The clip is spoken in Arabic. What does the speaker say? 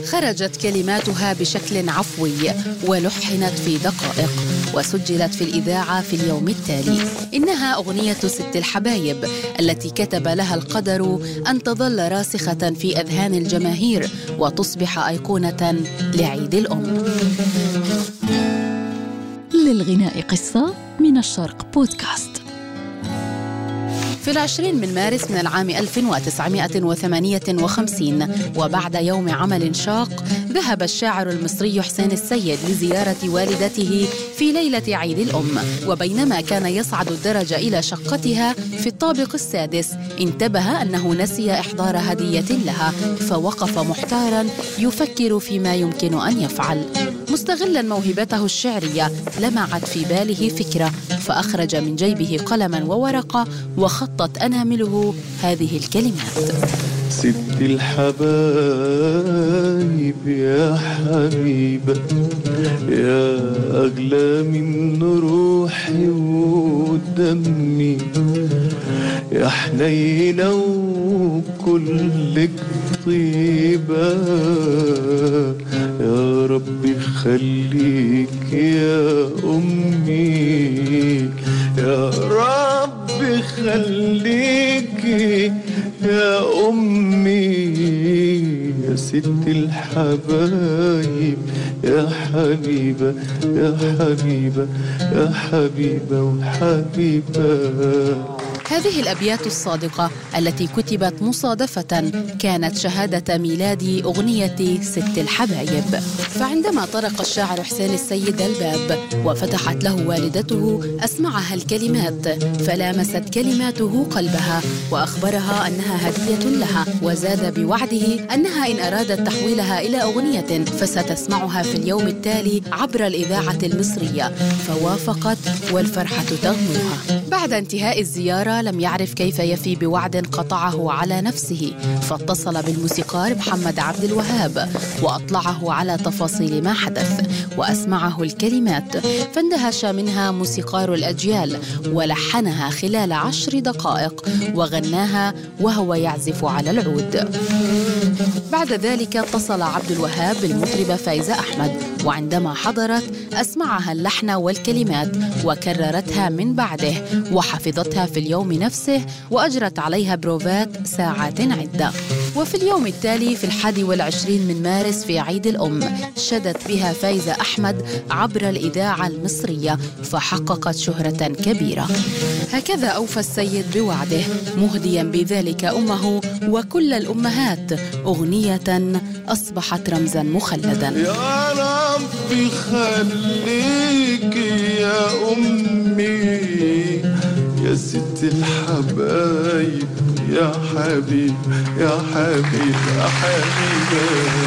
خرجت كلماتها بشكل عفوي ولحنت في دقائق وسجلت في الإذاعة في اليوم التالي. إنها أغنية ست الحبايب التي كتب لها القدر أن تظل راسخة في أذهان الجماهير وتصبح أيقونة لعيد الأم. للغناء قصة من الشرق بودكاست. في العشرين من مارس من العام 1958 وبعد يوم عمل شاق ذهب الشاعر المصري حسين السيد لزيارة والدته في ليلة عيد الأم. وبينما كان يصعد الدرج إلى شقتها في الطابق السادس انتبه أنه نسي إحضار هدية لها فوقف محتارا يفكر فيما يمكن أن يفعل. مستغلا موهبته الشعرية لمعت في باله فكرة فأخرج من جيبه قلما وورقة وخطت أنامله هذه الكلمات. ست الحبايب يا حبيبة يا أغلى من روحي ودمي. يا حنينة وكلك طيبة يا ربي خليك يا أمي يا ربي خليك يا أمي يا ست الحبايب يا حبيبة يا حبيبة يا حبيبة وحبيبة. هذه الأبيات الصادقة التي كتبت مصادفة كانت شهادة ميلاد أغنية ست الحبايب. فعندما طرق الشاعر حسين السيد الباب وفتحت له والدته أسمعها الكلمات فلامست كلماته قلبها وأخبرها أنها هدية لها وزاد بوعده أنها إن أرادت تحويلها إلى أغنية فستسمعها في اليوم التالي عبر الإذاعة المصرية فوافقت والفرحة تغمرها بعد انتهاء لم يعرف كيف يفي بوعد قطعه على نفسه فاتصل بالموسيقار محمد عبد الوهاب وأطلعه على تفاصيل ما حدث وأسمعه الكلمات. فاندهش منها موسيقار الأجيال ولحنها خلال عشر دقائق وغناها وهو يعزف على العود. بعد ذلك اتصل عبد الوهاب بالمطربة فايزة أحمد وعندما حضرت أسمعها اللحن والكلمات وكررتها من بعده وحفظتها في اليوم نفسه وأجرت عليها بروفات ساعات عدة. وفي اليوم التالي في الحادي والعشرين من مارس في عيد الأم شدت بها فايزة أحمد عبر الإذاعة المصرية فحققت شهرة كبيرة. هكذا أوفى السيد بوعده مهديا بذلك أمه وكل الأمهات أغنية أصبحت رمزا مخلدا. يا ربي خليك يا أمي. يا ست الحبايب. يا حبيب يا حبيب يا حبيبة